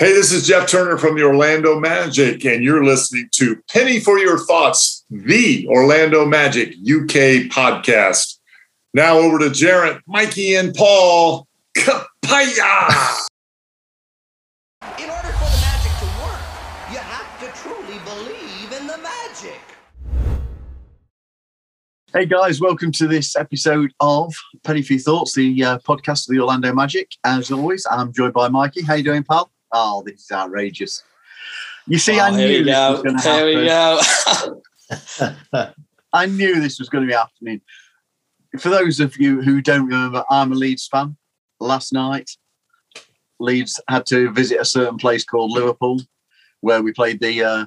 Hey, this is Jeff Turner from the Orlando Magic, and you're listening to Penny for Your Thoughts, the Orlando Magic UK podcast. Now over to Jarrett, Mikey, and Paul. Kapaya! In order for the magic to work, you have to truly believe in the magic. Hey guys, welcome to this episode of Penny for Your Thoughts, the uh, podcast of the Orlando Magic. As always, I'm joined by Mikey. How you doing, pal? Oh, this is outrageous. You see, I Oh, here knew this was going to happen. Here we go. I knew this was going to be happening. For those of you who don't remember, I'm a Leeds fan. Last night, Leeds had to visit a certain place called Liverpool, where we played the uh,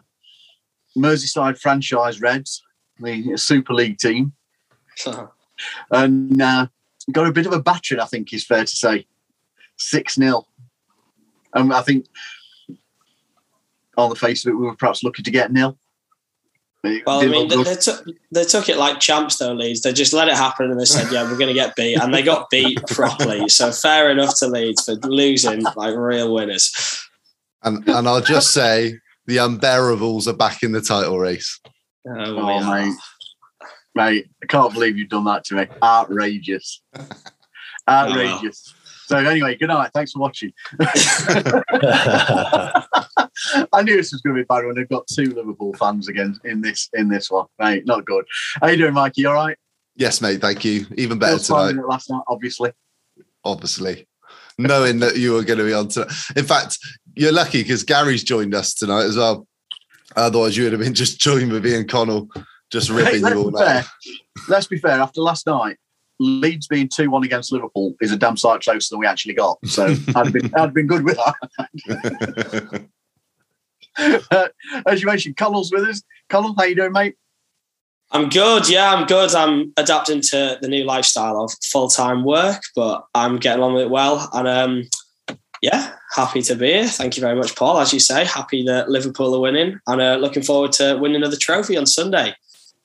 Merseyside franchise Reds, the Super League team, and uh, got a bit of a battering. I think is fair to say, six 0 And I think on the face of it, we were perhaps lucky to get nil. It Well, I mean, they, they, took, they took it like champs, though, Leeds. They just let it happen and they said, yeah, we're going to get beat. And they got beat properly. So fair enough to Leeds for losing like real winners. And and I'll just say the unbearables are back in the title race. Oh, Oh, mate. Mate, I can't believe you've done that to me. Outrageous. Outrageous. So anyway, good night. Thanks for watching. I knew this was going to be bad when I've got two Liverpool fans again in this in this one. Mate, not good. How you doing, Mikey? All right? Yes, mate. Thank you. Even better tonight, last night, obviously. obviously. Knowing that you were going to be on tonight. In fact, you're lucky because Gary's joined us tonight as well. Otherwise, you would have been just joined with Ian Connell, just Hey, ripping let's, you all fair. night. let's be fair. After last night, Leeds being two one against Liverpool is a damn sight closer than we actually got. So I'd have been I'd been good with that. Uh, as you mentioned, Connell's with us. Connell, how you doing, mate? I'm good. Yeah, I'm good. I'm adapting to the new lifestyle of full time work, but I'm getting on with it well. And um, yeah, happy to be here. Thank you very much, Paul. As you say, happy that Liverpool are winning and uh, looking forward to winning another trophy on Sunday.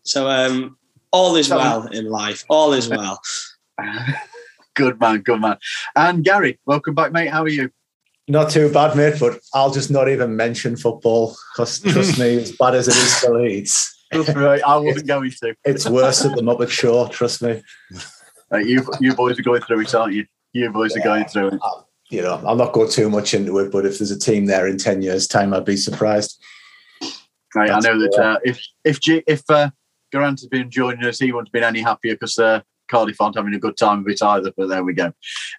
So um, all is well in life. All is well. Good man, good man. And Gary, welcome back, mate. How are you? Not too bad, mate, but I'll just not even mention football because trust me, as bad as it is for Leeds, Right, I wasn't going to. it's worse at the Muppet Show, trust me. Uh, you, you boys are going through it, aren't you? You boys are going through it. You know, I'll not go too much into it, but if there's a team there in 10 years' time, I'd be surprised. Right, I know that uh, if if G, if uh, Garant has been joining us, he wouldn't have been any happier because uh, Cardiff aren't having a good time of it either. But there we go.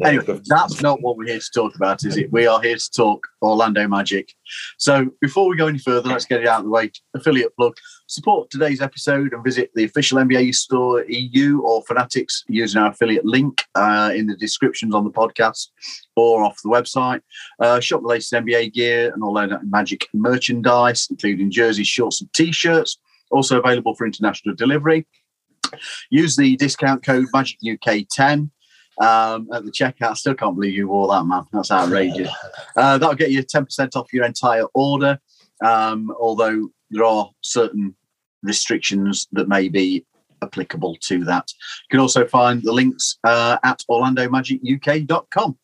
Anyway, that's not what we're here to talk about, is it? We are here to talk Orlando Magic. So before we go any further, let's get it out of the way. Affiliate plug. Support today's episode and visit the official NBA store EU or Fanatics using our affiliate link uh, in the descriptions on the podcast or off the website. Uh, shop the latest NBA gear and Orlando Magic merchandise, including jerseys, shorts, and t-shirts. Also available for international delivery. Use the discount code Magic UK 10 um, at the checkout. I still can't believe you wore that, man. That's outrageous. Uh, that'll get you 10% off your entire order. Um, although there are certain restrictions that may be applicable to that. You can also find the links uh, at orlandomagicuk.com.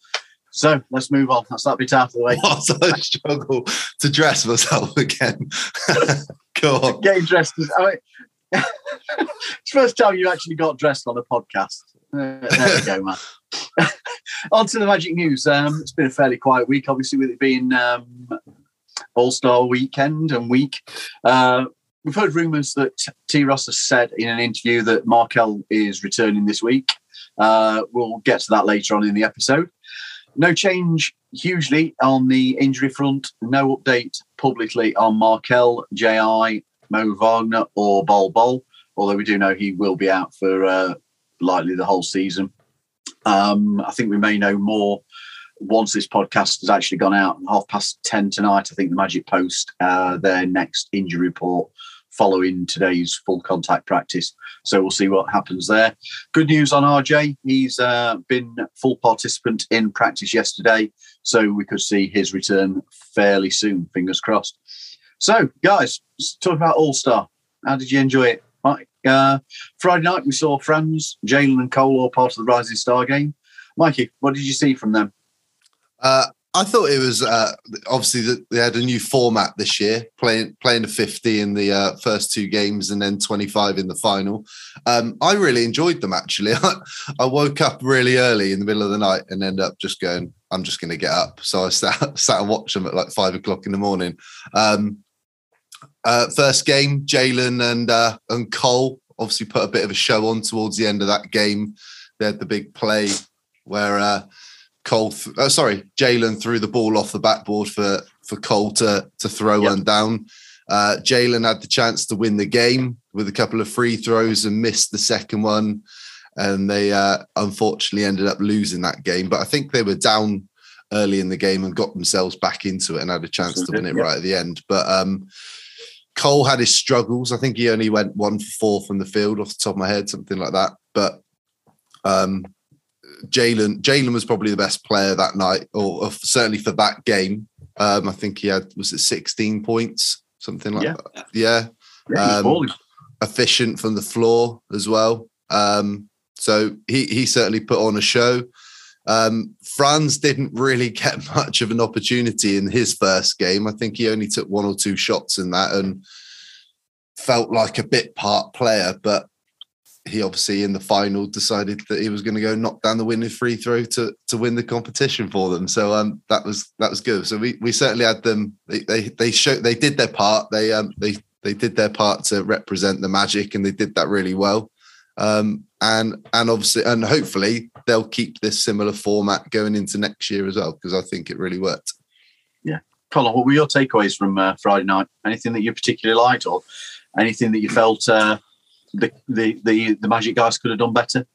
So let's move on. That's that bit out of the way. What a struggle to dress myself again. Go on. Getting dressed as. I mean, it's the first time you actually got dressed on a podcast. Uh, there we go, man. on to the magic news. Um, it's been a fairly quiet week, obviously, with it being um, All Star weekend and week. Uh, we've heard rumours that T. Ross has said in an interview that Markelle is returning this week. Uh, we'll get to that later on in the episode. No change hugely on the injury front. No update publicly on Markelle, J.I., Mo Wagner, or Bol Bol, although we do know he will be out for uh, likely the whole season. Um, I think we may know more once this podcast has actually gone out. Half past 10 tonight, I think the Magic Post uh, their next injury report following today's full contact practice. So we'll see what happens there. Good news on RJ. He's uh, been full participant in practice yesterday. So we could see his return fairly soon, fingers crossed. So, guys, let's talk about All Star. How did you enjoy it? Mike, uh, Friday night, we saw Franz, Jalen, and Cole all part of the Rising Star game. Mikey, what did you see from them? Uh, I thought it was uh, obviously that they had a new format this year, playing playing the 50 in the uh, first two games and then 25 in the final. Um, I really enjoyed them actually. I, woke up really early in the middle of the night and ended up just going, I'm just going to get up. So I sat, sat and watched them at like five o'clock in the morning. Um, uh, first game, Jalen and uh, and Cole obviously put a bit of a show on towards the end of that game. They had the big play where uh, Cole, th- uh, sorry, Jalen threw the ball off the backboard for for Cole to to throw yep. one down. Uh, Jalen had the chance to win the game with a couple of free throws and missed the second one, and they uh, unfortunately ended up losing that game. But I think they were down early in the game and got themselves back into it and had a chance to win it right at the end. But um, Cole had his struggles. I think he only went one for four from the field off the top of my head, something like that. But um, Jalen Jalen was probably the best player that night, or, or certainly for that game. Um, I think he had was it 16 points, something like yeah. that. Yeah. yeah um, efficient from the floor as well. Um, so he he certainly put on a show. Um, Franz didn't really get much of an opportunity in his first game. I think he only took one or two shots in that and felt like a bit part player, but he obviously in the final decided that he was going to go knock down the winning free throw to to win the competition for them. So um, that was that was good. So we we certainly had them. They they they showed they did their part. They um they they did their part to represent the Magic, and they did that really well. Um, and and obviously and hopefully they'll keep this similar format going into next year as well because I think it really worked. Yeah, Colin, what were your takeaways from uh, Friday night? Anything that you particularly liked, or anything that you felt? Uh, the, the, the, the Magic guys could have done better?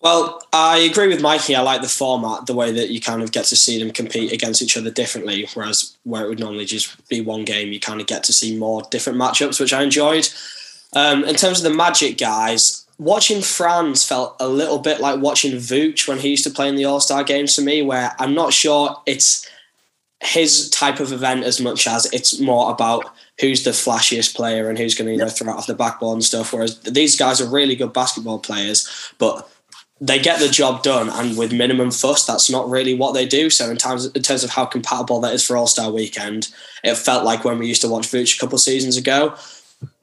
Well, I agree with Mikey. I like the format, the way that you kind of get to see them compete against each other differently. Whereas where it would normally just be one game, you kind of get to see more different matchups, which I enjoyed. Um, in terms of the Magic guys, watching Franz felt a little bit like watching Vooch when he used to play in the All Star games for me, where I'm not sure it's his type of event as much as it's more about who's the flashiest player and who's going to you know throw it off the backboard and stuff. Whereas these guys are really good basketball players, but they get the job done and with minimum fuss. That's not really what they do. So in terms in terms of how compatible that is for All Star Weekend, it felt like when we used to watch Vooch a couple seasons ago.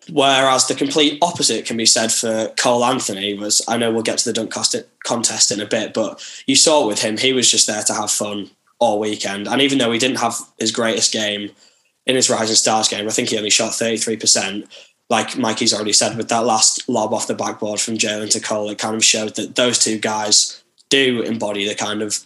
Whereas the complete opposite can be said for Cole Anthony was I know we'll get to the dunk contest in a bit, but you saw it with him. He was just there to have fun all weekend. And even though he didn't have his greatest game, in his Rising Stars game. I think he only shot 33%. Like Mikey's already said, with that last lob off the backboard from Jalen to Cole, it kind of showed that those two guys do embody the kind of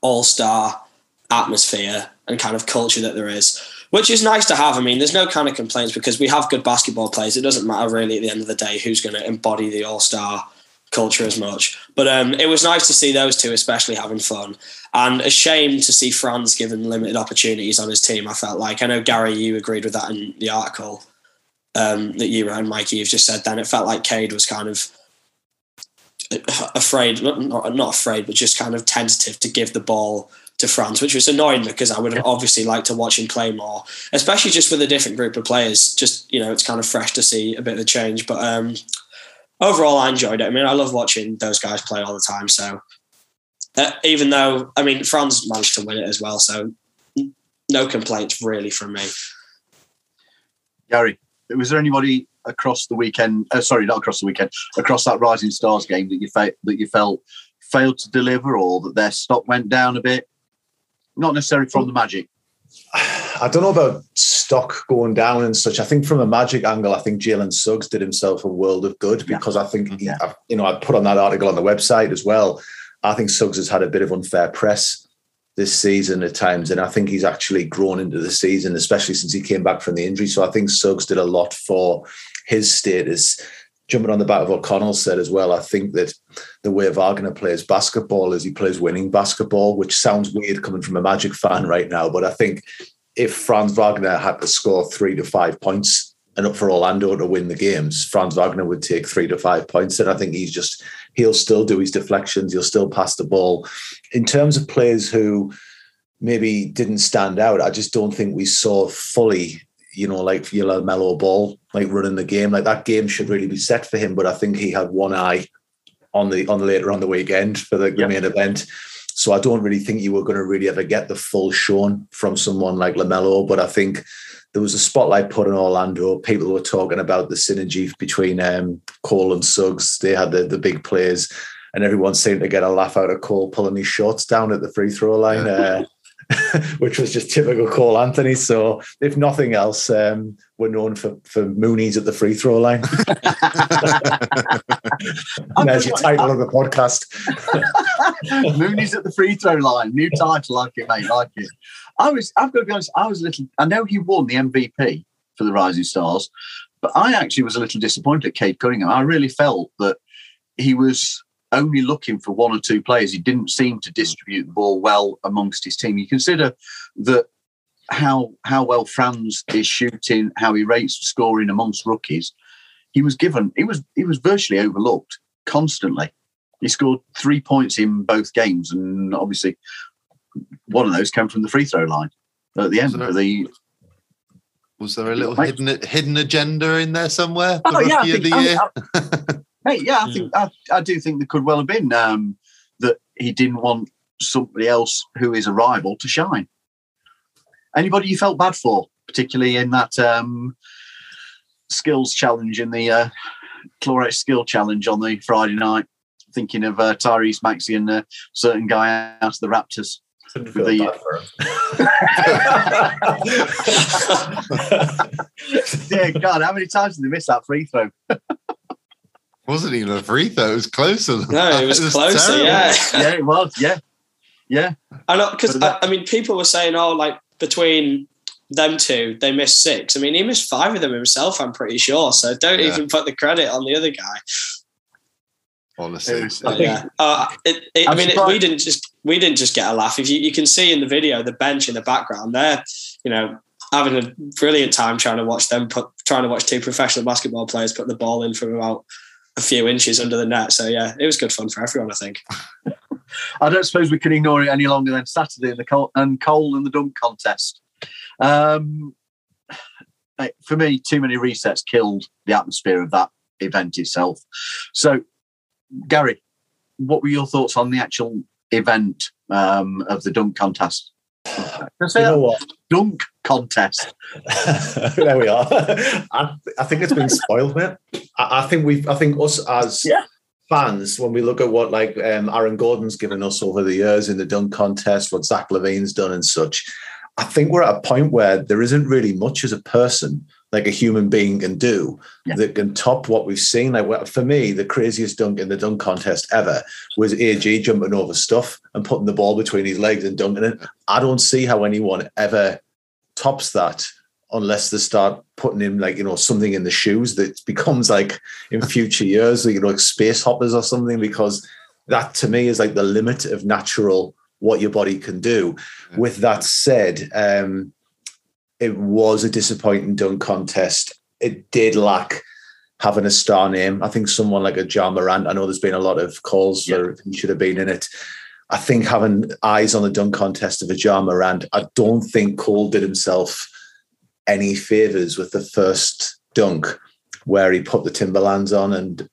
all star atmosphere and kind of culture that there is, which is nice to have. I mean, there's no kind of complaints because we have good basketball players. It doesn't matter really at the end of the day who's going to embody the all star culture as much. But um, it was nice to see those two, especially having fun, and a shame to see Franz given limited opportunities on his team. I felt like I know Gary, you agreed with that in the article um, that you and Mikey have just said. Then it felt like Cade was kind of afraid, not, not afraid, but just kind of tentative to give the ball to Franz, which was annoying because I would have obviously liked to watch him play more, especially just with a different group of players. Just you know, it's kind of fresh to see a bit of a change. But um, overall, I enjoyed it. I mean, I love watching those guys play all the time. So uh, even though, I mean, Franz managed to win it as well. So no complaints really from me. Gary, was there anybody across the weekend? Uh, sorry, not across the weekend. Across that Rising Stars game that you felt that you felt failed to deliver, or that their stock went down a bit? Not necessarily from the Magic. I don't know about stock going down and such. I think from a magic angle, I think Jalen Suggs did himself a world of good because yeah. I think, yeah. you know, I put on that article on the website as well. I think Suggs has had a bit of unfair press this season at times, and I think he's actually grown into the season, especially since he came back from the injury. So I think Suggs did a lot for his status. Jumping on the back of what Connell said as well, I think that the way Wagner plays basketball is he plays winning basketball, which sounds weird coming from a Magic fan right now, but I think if Franz Wagner had to score three to five points and up for Orlando to win the games, Franz Wagner would take three to five points. And I think he's just, he'll still do his deflections, he'll still pass the ball. In terms of players who maybe didn't stand out, I just don't think we saw fully, you know, like you know, Melo Ball, like running the game. Like that game should really be set for him, but I think he had one eye on the on later on the weekend for the, yeah. main event. So I don't really think you were going to really ever get the full shown from someone like LaMelo. But I think there was a spotlight put on Orlando. People were talking about the synergy between um, Cole and Suggs. They had the, the big plays, and everyone seemed to get a laugh out of Cole pulling his shorts down at the free throw line. Uh, which was just typical Cole Anthony. So, if nothing else, um, we're known for for Moonies at the free throw line. There's your title of the podcast. Moonies at the free throw line. New title, like it, mate. Like it. I was. I've got to be honest. I was a little. I know he won the MVP for the Rising Stars, but I actually was a little disappointed at Cade Cunningham. I really felt that he was only looking for one or two players. He didn't seem to hmm. distribute the ball well amongst his team. You consider that how how well Franz is shooting, how he rates scoring amongst rookies. He was given he was he was virtually overlooked constantly. He scored three points in both games, and obviously one of those came from the free throw line at the end of the. Was there a little hidden hidden agenda in there somewhere? The oh, yeah, think, the year? I, Hey, yeah, I think I, I, do think there could well have been um, that he didn't want somebody else who is a rival to shine. Anybody you felt bad for, particularly in that um, skills challenge in the uh, Clorox skill challenge on the Friday night? Thinking of uh, Tyrese Maxey and a certain guy out of the Raptors. The, yeah, God, how many times did they miss that free throw? wasn't even a free throw. It was closer. no, it was, it was closer. Terrible. Yeah, yeah, it was. Yeah, yeah. I know because I, I, mean, people were saying, "Oh, like between them two, they missed six. I mean, he missed five of them himself. I'm pretty sure. So don't yeah. even put the credit on the other guy. Honestly, yeah. Uh, it, it, I mean, it, we didn't just we didn't just get a laugh. If you, you can see in the video, the bench in the background, there, you know, having a brilliant time trying to watch them put trying to watch two professional basketball players put the ball in from about a few inches under the net. So yeah, it was good fun for everyone. I think. I don't suppose we can ignore it any longer than Saturday the Cole, and Cole and the dunk contest. Um, for me, too many resets killed the atmosphere of that event itself. So, Gary, what were your thoughts on the actual event um, of the dunk contest? You know what? Dunk contest. there we are. I, I, think it's been spoiled, mate. I, I, think we've. I think us as yeah. fans, when we look at what like um, Aaron Gordon's given us over the years in the dunk contest, what Zach LaVine's done and such, I think we're at a point where there isn't really much as a person like a human being can do yeah. that can top what we've seen. Like for me, the craziest dunk in the dunk contest ever was AG jumping over stuff and putting the ball between his legs and dunking it. I don't see how anyone ever tops that unless they start putting him like you know something in the shoes that becomes like in future years you know like space hoppers or something because that to me is like the limit of natural what your body can do. With that said, um, it was a disappointing dunk contest. It did lack having a star name. I think someone like a Ja Morant, I know there's been a lot of calls yeah. for he should have been in it. I think having eyes on the dunk contest of a Ja Morant, I don't think Cole did himself any favors with the first dunk where he put the Timberlands on. And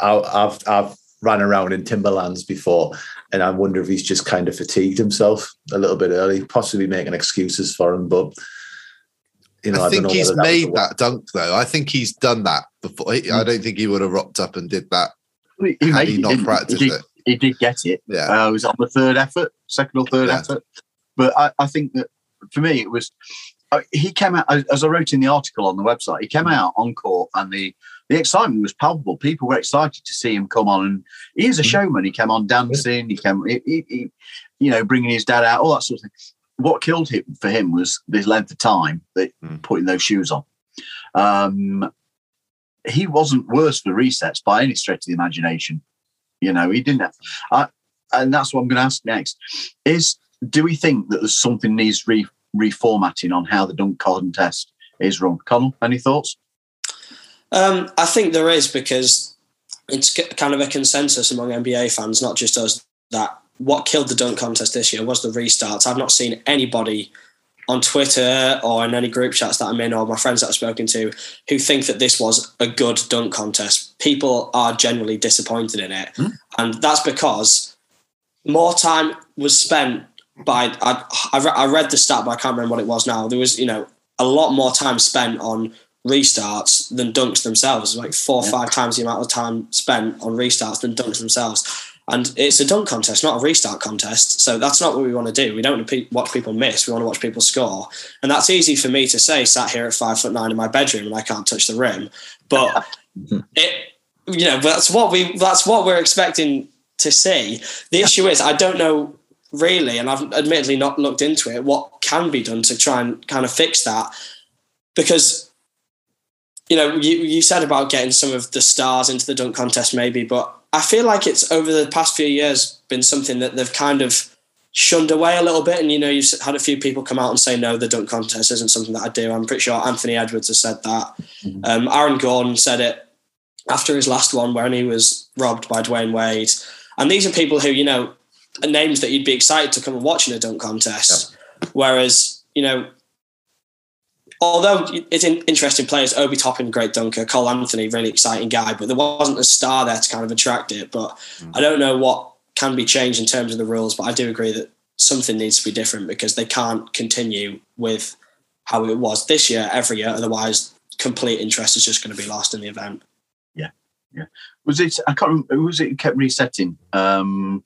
I've, I've ran around in Timberlands before, and I wonder if he's just kind of fatigued himself a little bit early, possibly making excuses for him. But you know, I, I think he's that made that dunk though. I think he's done that before. I hmm. don't think he would have rocked up and did that he, had he not practiced he did, it. He did get it. Yeah, uh, it was on the third effort, second or third yeah. effort. But I, I think that for me, it was uh, he came out as I wrote in the article on the website. He came out on court, and the the excitement was palpable. People were excited to see him come on, and he is a hmm. showman. He came on dancing. He came, he, he, he, you know, bringing his dad out, all that sort of thing. What killed him for him was the length of time that mm. putting those shoes on. Um, he wasn't worse for resets by any stretch of the imagination. You know, he didn't. Have, I, and that's what I'm going to ask next. Is do we think that there's something needs re, reformatting on how the dunk contest is run? Connell, any thoughts? Um, I think there is because it's kind of a consensus among NBA fans, not just us, that what killed the dunk contest this year was the restarts. I've not seen anybody on Twitter or in any group chats that I'm in or my friends that I've spoken to who think that this was a good dunk contest. People are generally disappointed in it. Mm. And that's because more time was spent by I, I read the stat, but I can't remember what it was now. There was you know a lot more time spent on restarts than dunks themselves. Like four or five times the amount of time spent on restarts than dunks themselves. And it's a dunk contest, not a restart contest. So that's not what we want to do. We don't want to watch people miss. We want to watch people score. And that's easy for me to say, sat here at five foot nine in my bedroom and I can't touch the rim. But it, you know, that's what we that's what we're expecting to see. The issue is, I don't know really, and I've admittedly not looked into it. What can be done to try and kind of fix that? Because you know, you, you said about getting some of the stars into the dunk contest, maybe, but I feel like it's over the past few years been something that they've kind of shunned away a little bit. And you know, you've had a few people come out and say, no, the dunk contest isn't something that I do. I'm pretty sure Anthony Edwards has said that. Mm-hmm. Um, Aaron Gordon said it after his last one when he was robbed by Dwyane Wade. And these are people who, you know, are names that you'd be excited to come and watch in a dunk contest. Yep. Whereas, you know, although it's in, interesting players, Obi Toppin, great dunker, Cole Anthony, really exciting guy, but there wasn't a star there to kind of attract it. But mm. I don't know what can be changed in terms of the rules, but I do agree that something needs to be different because they can't continue with how it was this year, every year. Otherwise, complete interest is just going to be lost in the event. Yeah, yeah. Was it? I can't. remember, Was it kept resetting? Um,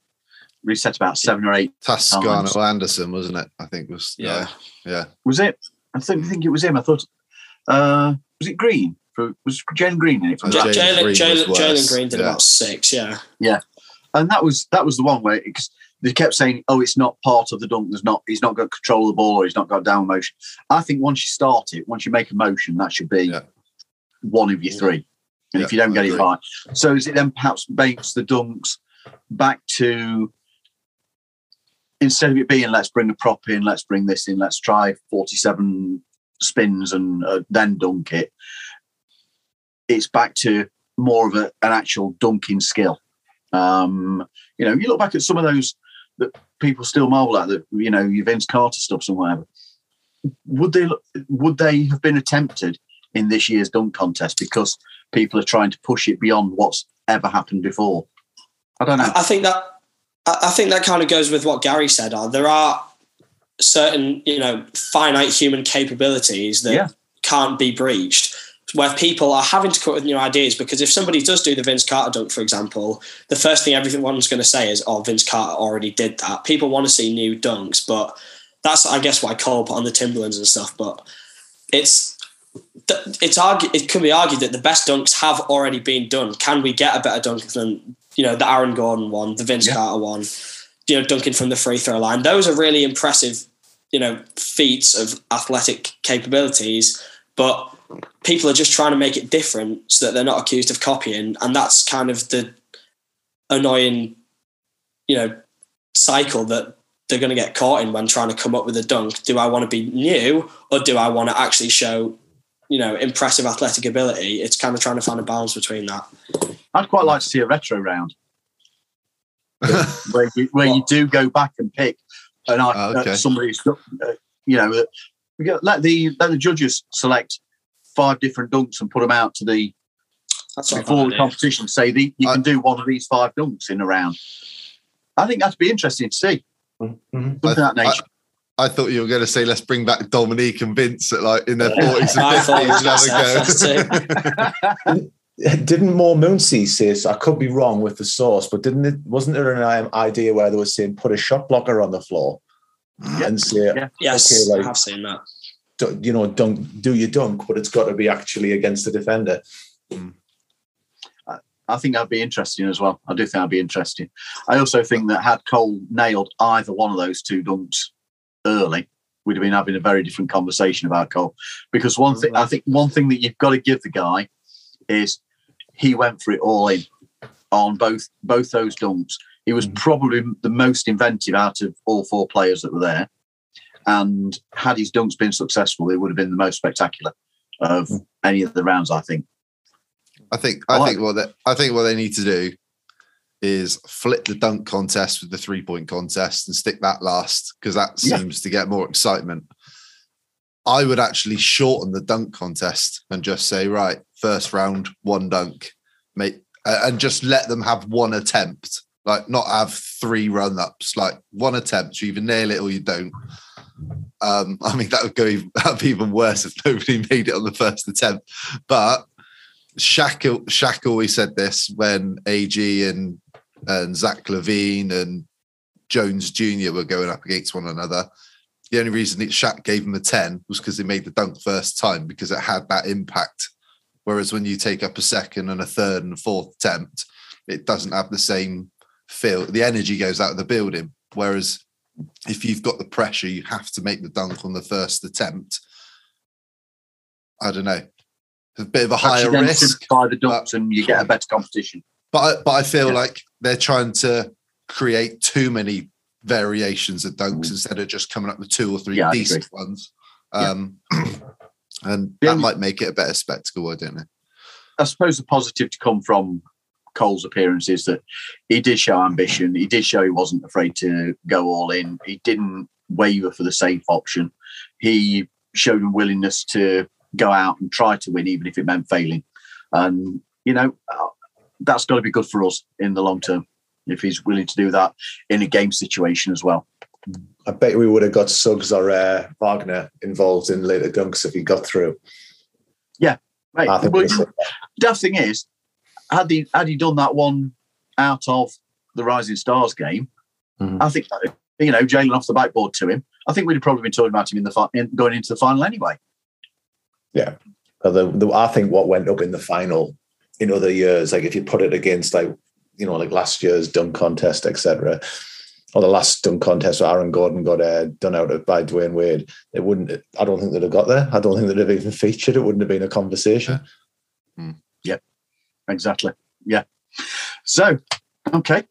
reset about seven or eight. Toscano Anderson, wasn't it? I think was. Yeah, uh, yeah. Was it? I think, think it was him. I thought, uh, was it Green? For, was Jen Green in it? From Jalen, Jalen, Jalen, Jalen Green did yeah. about six, yeah. Yeah. And that was that was the one where because they kept saying, "Oh, it's not part of the dunk. There's not. He's not got control of the ball, or he's not got down motion." I think once you start it, once you make a motion, that should be yeah. one of your three. And yeah, if you don't I get agree. it right, so is it then perhaps makes the dunks back to instead of it being let's bring a prop in, let's bring this in, let's try 47 spins and uh, then dunk it, it's back to more of a, an actual dunking skill. Um, you know, you look back at some of those that people still marvel at, that you know, your Vince Carter stuffs and whatever. Would they would they have been attempted in this year's dunk contest because people are trying to push it beyond what's ever happened before? I don't know. I think that I think that kind of goes with what Gary said. Uh, there are certain, you know, finite human capabilities that yeah. can't be breached, where people are having to come up with new ideas. Because if somebody does do the Vince Carter dunk, for example, the first thing everyone's going to say is, "Oh, Vince Carter already did that." People want to see new dunks, but that's, I guess, why Cole put on the Timberlands and stuff. But it's it's argu- it can be argued that the best dunks have already been done. Can we get a better dunk than you know, the Aaron Gordon one, the Vince yeah. Carter one, you know, dunking from the free throw line. Those are really impressive, you know, feats of athletic capabilities. But people are just trying to make it different so that they're not accused of copying. And that's kind of the annoying, you know, cycle that they're going to get caught in when trying to come up with a dunk. Do I want to be new or do I want to actually show, you know, impressive athletic ability? It's kind of trying to find a balance between that. I'd quite like to see a retro round where, you, where you do go back and pick an uh, oh, okay. uh, somebody's, uh, you know, uh, let the let the judges select five different dunks and put them out to the That's before the competition. Say the, you I, can do one of these five dunks in a round. I think that'd be interesting to see. Mm-hmm. Something I, that nature. I thought you were going to say let's bring back Dominique and Vince at like in their forties and fifties and have a go. didn't Mo Moonsey say so? I could be wrong with the source, but didn't it? Wasn't there an idea where they were saying put a shot blocker on the floor and say, yeah. "Yes, okay, like, I have seen that." Do, you know, dunk, do your dunk, but it's got to be actually against the defender. Mm. I think that'd be interesting as well. I do think that'd be interesting. I also think that had Cole nailed either one of those two dunks early, we'd have been having a very different conversation about Cole. Because one thing, I think one thing that you've got to give the guy is he went for it all in on both both those dunks. He was mm-hmm. probably the most inventive out of all four players that were there. And had his dunks been successful, it would have been the most spectacular of mm. any of the rounds. I think. I think. I, think what they, I think what they need to do is flip the dunk contest with the three point contest and stick that last because that seems yeah. to get more excitement. I would actually shorten the dunk contest and just say, right, first round, one dunk, mate, and just let them have one attempt Like not have three run ups, like one attempt, you either nail it or you don't. Um, I mean, that would go even, that'd be even worse if nobody made it on the first attempt. But Shaq, Shaq always said this when AG and and Zach LaVine and Jones Jr. were going up against one another. The only reason that Shaq gave him a 10 was because they made the dunk first time because it had that impact. Whereas when you take up a second and a third and fourth attempt, it doesn't have the same feel. The energy goes out of the building. Whereas if you've got the pressure, you have to make the dunk on the first attempt. I don't know. a bit of a higher risk. By the dunks, and you get a better competition. But but I feel yeah. like they're trying to create too many variations of dunks mm. instead of just coming up with two or three yeah, decent ones. Um, yeah. and that only, might make it a better spectacle. I don't know. I suppose the positive to come from Cole's appearance is that he did show ambition. He did show he wasn't afraid to go all in. He didn't waver for the safe option. He showed a willingness to go out and try to win, even if it meant failing. And you know, that's got to be good for us in the long term if he's willing to do that in a game situation as well. I bet we would have got Suggs or uh, Wagner involved in later dunks if he got through. Yeah, right. I think well, the daft thing is, had he had he done that one out of the Rising Stars game, mm-hmm. I think you know Jalen off the backboard to him. I think we'd have probably been talking about him in the in, going into the final anyway. Yeah, the, the, I think what went up in the final in other years, like if you put it against like you know like last year's dunk contest, etc., or the last dunk contest where Aaron Gordon got uh, done out of by Dwyane Wade, it wouldn't. I don't think they'd have got there. I don't think they'd have even featured. It wouldn't have been a conversation. Yeah. Hmm. Yep, exactly. Yeah. So, okay,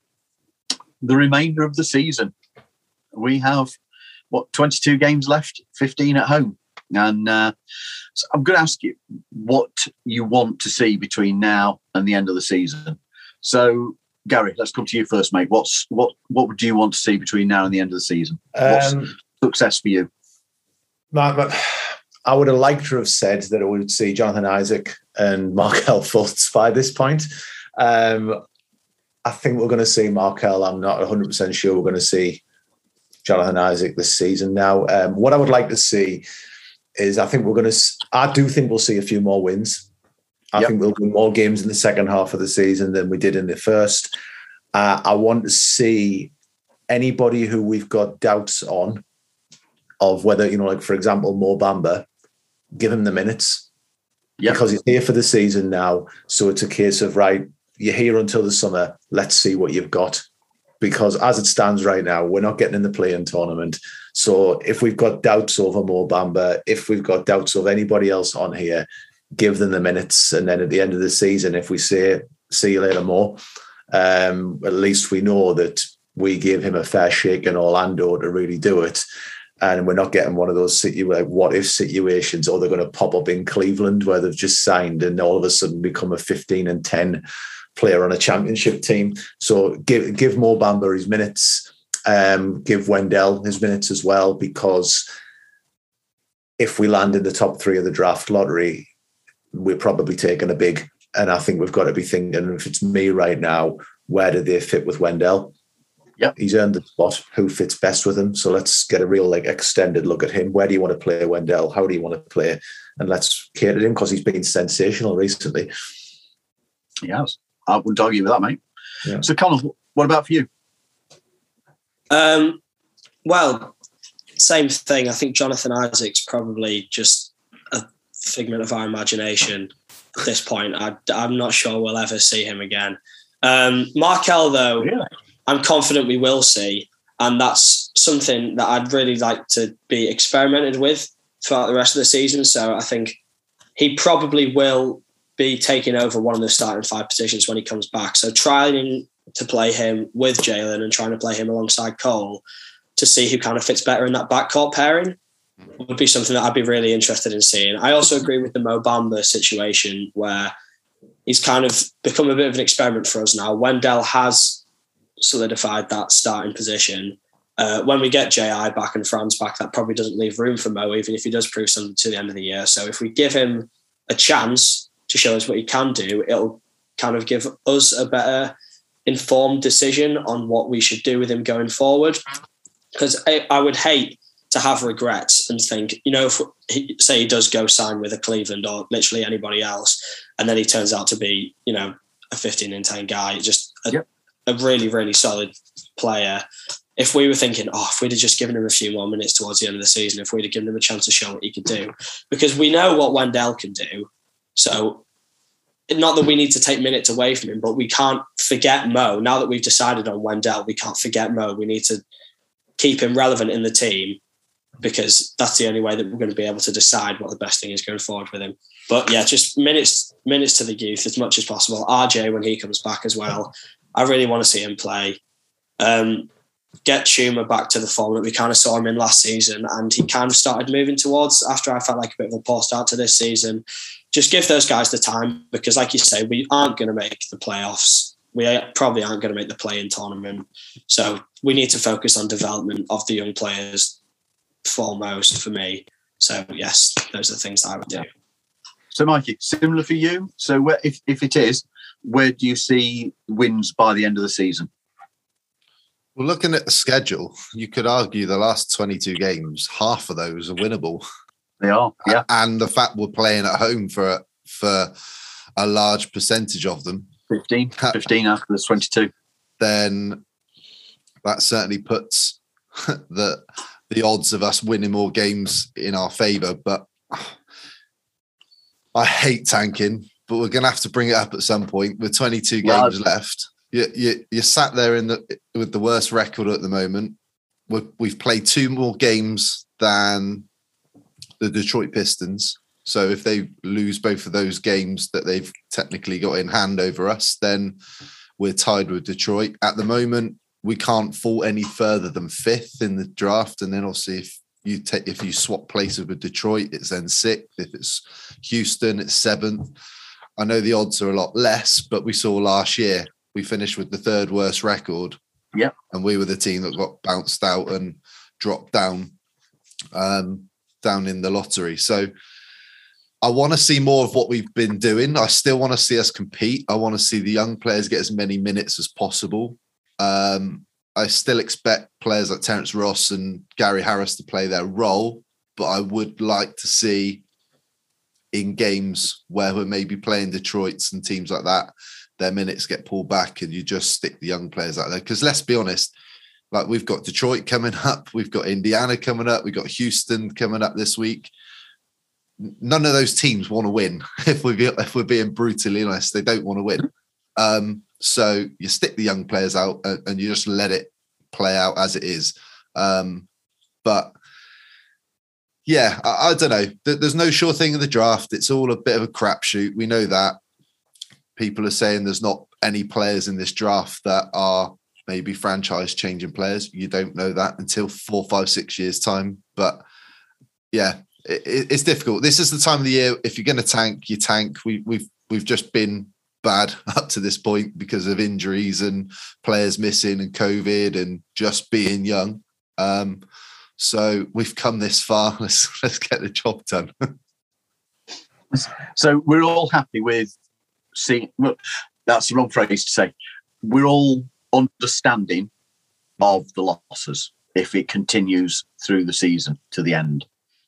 the remainder of the season, we have what twenty two games left, fifteen at home. And uh, so I'm going to ask you what you want to see between now and the end of the season. So, Gary, let's come to you first, mate. What's what what do you want to see between now and the end of the season? What's um, success for you? I would have liked to have said that I would see Jonathan Isaac and Markelle Fultz by this point. Um, I think we're going to see Markelle. I'm not 100% sure we're going to see Jonathan Isaac this season now. Um, what I would like to see is I think we're going to. I do think we'll see a few more wins. I yep. think we'll win more games in the second half of the season than we did in the first. Uh, I want to see anybody who we've got doubts on of whether you know, like for example, Mo Bamba, give him the minutes yep. because he's here for the season now. So it's a case of right, you're here until the summer. Let's see what you've got because as it stands right now, we're not getting in the play-in tournament. So if we've got doubts over Mo Bamba, if we've got doubts of anybody else on here, give them the minutes, and then at the end of the season, if we say see you later, Mo, um, at least we know that we gave him a fair shake in Orlando to really do it. And we're not getting one of those situ- like what if situations, or they're going to pop up in Cleveland where they've just signed and all of a sudden become a 15 and 10 player on a championship team. So give give Mo Bamba his minutes, um, give Wendell his minutes as well, because if we land in the top three of the draft lottery, we're probably taking a big. And I think we've got to be thinking, if it's me right now, where do they fit with Wendell? Yeah, he's earned the spot. Who fits best with him? So let's get a real like extended look at him. Where do you want to play Wendell? How do you want to play? And let's cater to him because he's been sensational recently. He has. I wouldn't argue with that, mate. Yeah. So, Colin, what about for you? Um, well, same thing. I think Jonathan Isaac's probably just a figment of our imagination at this point. I, am not sure we'll ever see him again. Um, Markelle, though, really? I'm confident we will see. And that's something that I'd really like to be experimented with throughout the rest of the season. So I think he probably will be taking over one of the starting five positions when he comes back. So trying to play him with Jalen and trying to play him alongside Cole to see who kind of fits better in that backcourt pairing would be something that I'd be really interested in seeing. I also agree with the Mo Bamba situation where he's kind of become a bit of an experiment for us now. Wendell has solidified that starting position. Uh, when we get JI back and Franz back, that probably doesn't leave room for Mo, even if he does prove something to the end of the year. So if we give him a chance to show us what he can do, it'll kind of give us a better informed decision on what we should do with him going forward. Mm. Because I, I would hate to have regrets and think, you know, if he, say he does go sign with a Cleveland or literally anybody else, and then he turns out to be, you know, a 15 and 10 guy, just a, yep. a really, really solid player. If we were thinking, oh, if we'd have just given him a few more minutes towards the end of the season, if we'd have given him a chance to show what he could do, because we know what Wendell can do. So, not that we need to take minutes away from him, but we can't forget Mo. Now that we've decided on Wendell, we can't forget Mo. We need to keep him relevant in the team because that's the only way that we're going to be able to decide what the best thing is going forward with him. But yeah, just minutes minutes to the youth as much as possible. RJ when he comes back as well. I really want to see him play. Um, get Chuma back to the form that we kind of saw him in last season, and he kind of started moving towards after I felt like a bit of a poor start to this season. Just give those guys the time because, like you say, we aren't going to make the playoffs. We probably aren't going to make the play-in tournament, so we need to focus on development of the young players foremost for me. So yes, those are the things I would do. So, Mikey, similar for you. So, where, if if it is, where do you see wins by the end of the season? Well, looking at the schedule, you could argue the last 22 games, half of those are winnable. They are, yeah. And the fact we're playing at home for for a large percentage of them 15, 15 after the 22. Then that certainly puts the the odds of us winning more games in our favour. But I hate tanking, but we're going to have to bring it up at some point. With 22 games left, you, you you sat there in the with the worst record at the moment. We've, we've played two more games than the Detroit Pistons. So if they lose both of those games that they've technically got in hand over us, then we're tied with Detroit. At the moment, we can't fall any further than fifth in the draft. And then obviously, if you take if you swap places with Detroit, it's then sixth. If it's Houston, it's seventh. I know the odds are a lot less, but we saw last year we finished with the third worst record. Yeah, and we were the team that got bounced out and dropped down, um, down in the lottery. So. I want to see more of what we've been doing. I still want to see us compete. I want to see the young players get as many minutes as possible. Um, I still expect players like Terrence Ross and Gary Harris to play their role, but I would like to see in games where we're maybe playing Detroit's and teams like that, their minutes get pulled back and you just stick the young players out there. Because let's be honest, like we've got Detroit coming up, we've got Indiana coming up, we've got Houston coming up this week. None of those teams want to win. If we if we're being brutally honest, they don't want to win. Um, so you stick the young players out and, and you just let it play out as it is. Um, but yeah, I, I, don't know. There's no sure thing in the draft. It's all a bit of a crapshoot. We know that. People are saying there's not any players in this draft that are maybe franchise changing players. You don't know that until four, five, six years time. But yeah, it, it's difficult. This is the time of the year. If you're going to tank, you tank. We, we've we've just been bad up to this point because of injuries and players missing and COVID and just being young. Um, so we've come this far. Let's let's get the job done. so we're all happy with seeing. Well, that's the wrong phrase to say. We're all understanding of the losses if it continues through the season to the end.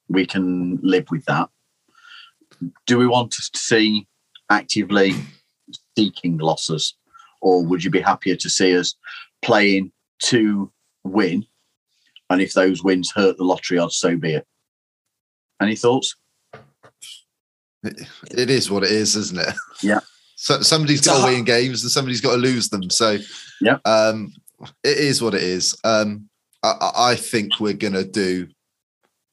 We can live with that. Do we want to see actively seeking losses, or would you be happier to see us playing to win? And if those wins hurt the lottery odds, so be it. Any thoughts? It is what it is, isn't it? Yeah. So somebody's got to win games and somebody's got to lose them. So yeah, um, it is what it is. Um, I, I think we're gonna do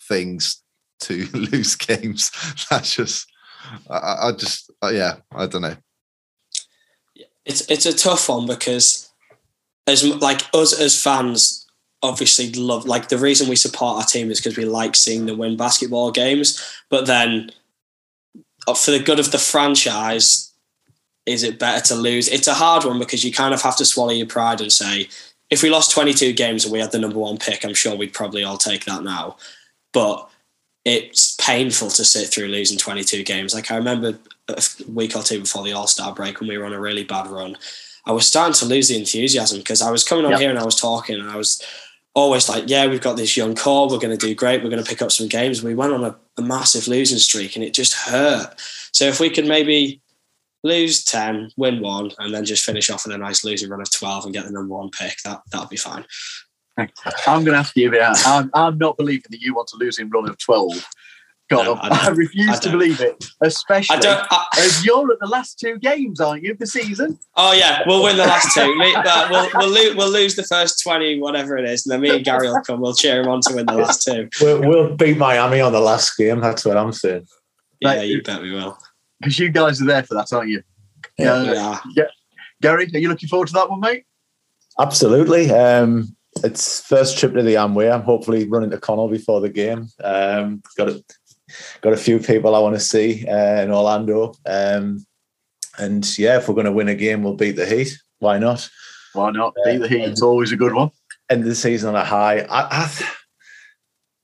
things to lose games. That's just, I, I just, uh, yeah, I don't know it's it's a tough one because as like us as fans obviously love like the reason we support our team is because we like seeing them win basketball games but then uh, for the good of the franchise is it better to lose it's a hard one because you kind of have to swallow your pride and say if we lost 22 games and we had the number one pick i'm sure we'd probably all take that now but it's painful to sit through losing 22 games like i remember a week or two before the All Star break when we were on a really bad run. I was starting to lose the enthusiasm because I was coming on Yep. here and I was talking and I was always like, yeah, we've got this young core, we're going to do great, we're going to pick up some games. We went on a, a massive losing streak and it just hurt. So if we could maybe lose 10, win one, and then just finish off with a nice losing run of 12 and get the number one pick, that that'd be fine. I'm going to have to give it. I'm, I'm not believing that you want to lose in run of 12. God, No, I I, refuse I to believe it, especially I don't. I, as you're at the last two games, aren't you, of the season? oh yeah, we'll win the last two. Me, uh, we'll we'll, lo- we'll lose the first twenty, whatever it is, and then me and Gary will come. We'll cheer him on to win the last two. We'll, we'll beat Miami on the last game. That's what I'm saying. Yeah, Like- you bet we will. Because you guys are there for that, aren't you? Yeah. Uh, Yeah. Gary, are you looking forward to that one, mate? Absolutely. Um, it's first trip to the Amway. I'm hopefully running to Connell before the game. Um, got a got a few people I want to see uh, in Orlando. Um, and yeah, if we're going to win a game, we'll beat the Heat. Why not? Why not? Beat the Heat. It's always a good one. End of the season on a high. I I, th-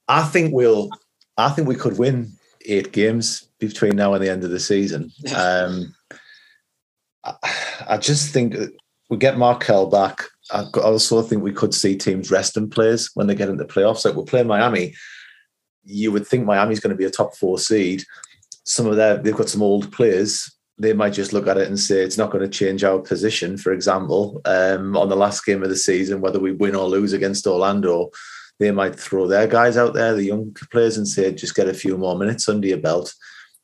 I think we'll. I think we could win eight games between now and the end of the season. Um, I, I just think we get Markelle back. I also think we could see teams resting players when they get into playoffs. Like we're playing Miami, you would think Miami's going to be a top four seed. Some of their they've got some old players. They might just look at it and say it's not going to change our position. For example, um, on the last game of the season, whether we win or lose against Orlando, they might throw their guys out there, the young players, and say just get a few more minutes under your belt.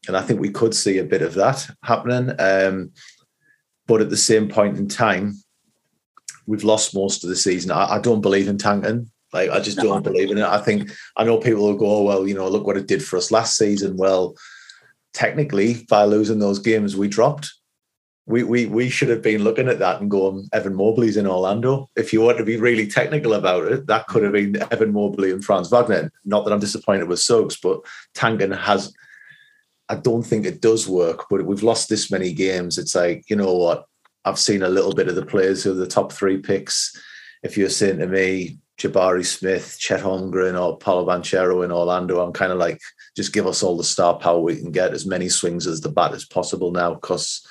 And I think we could see a bit of that happening. Um, but at the same point in time, we've lost most of the season. I, I don't believe in tanking. Like I just don't believe in it. I think I know people will go, oh, well, you know, look what it did for us last season. Well, technically, by losing those games, we dropped. We we we should have been looking at that and going, Evan Mobley's in Orlando. If you want to be really technical about it, that could have been Evan Mobley and Franz Wagner. Not that I'm disappointed with Suggs, but tanking has I don't think it does work, but we've lost this many games. It's like, you know what? I've seen a little bit of the players who are the top three picks. If you're saying to me, Jabari Smith, Chet Holmgren, or Paolo Banchero in Orlando, I'm kind of like, just give us all the star power we can get, as many swings as the bat as possible now, because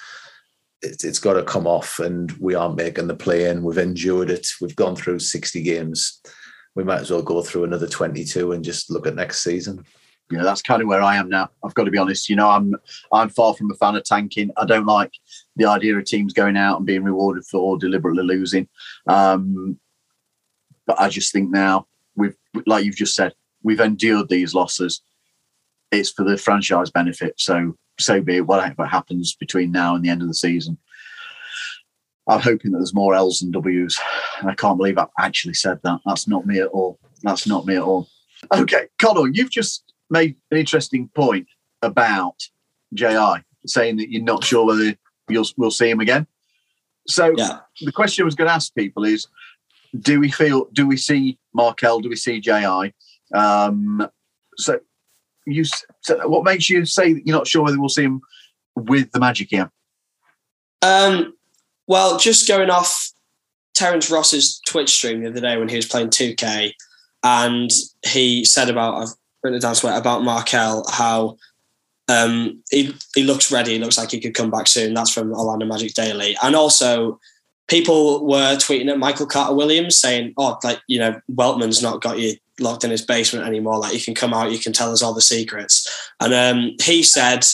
it's, it's got to come off and we aren't making the play in. We've endured it. We've gone through 60 games. We might as well go through another 22 and just look at next season. know that's kind of where I am now. I've got to be honest. You know, I'm I'm far from a fan of tanking. I don't like the idea of teams going out and being rewarded for deliberately losing. Um, but I just think now we've, like you've just said, we've endured these losses. It's for the franchise benefit. So so be it. Whatever happens between now and the end of the season. I'm hoping that there's more L's than W's. And I can't believe I've actually said that. That's not me at all. That's not me at all. Okay, Connor, you've just made an interesting point about JI, saying that you're not sure whether you'll we'll see him again. So Yeah. the question I was going to ask people is: Do we feel? Do we see Markelle? Do we see JI? Um, so you, so what makes you say that you're not sure whether we'll see him with the Magic here? Um, well, just going off Terrence Ross's Twitch stream the other day when he was playing 2K, and he said about I've written it down somewhere about Markelle how um, he he looks ready. He looks like he could come back soon. That's from Orlando Magic Daily, and also people were tweeting at Michael Carter Williams saying, "Oh, like you know, Weltman's not got you locked in his basement anymore. Like you can come out, you can tell us all the secrets." And um, he said.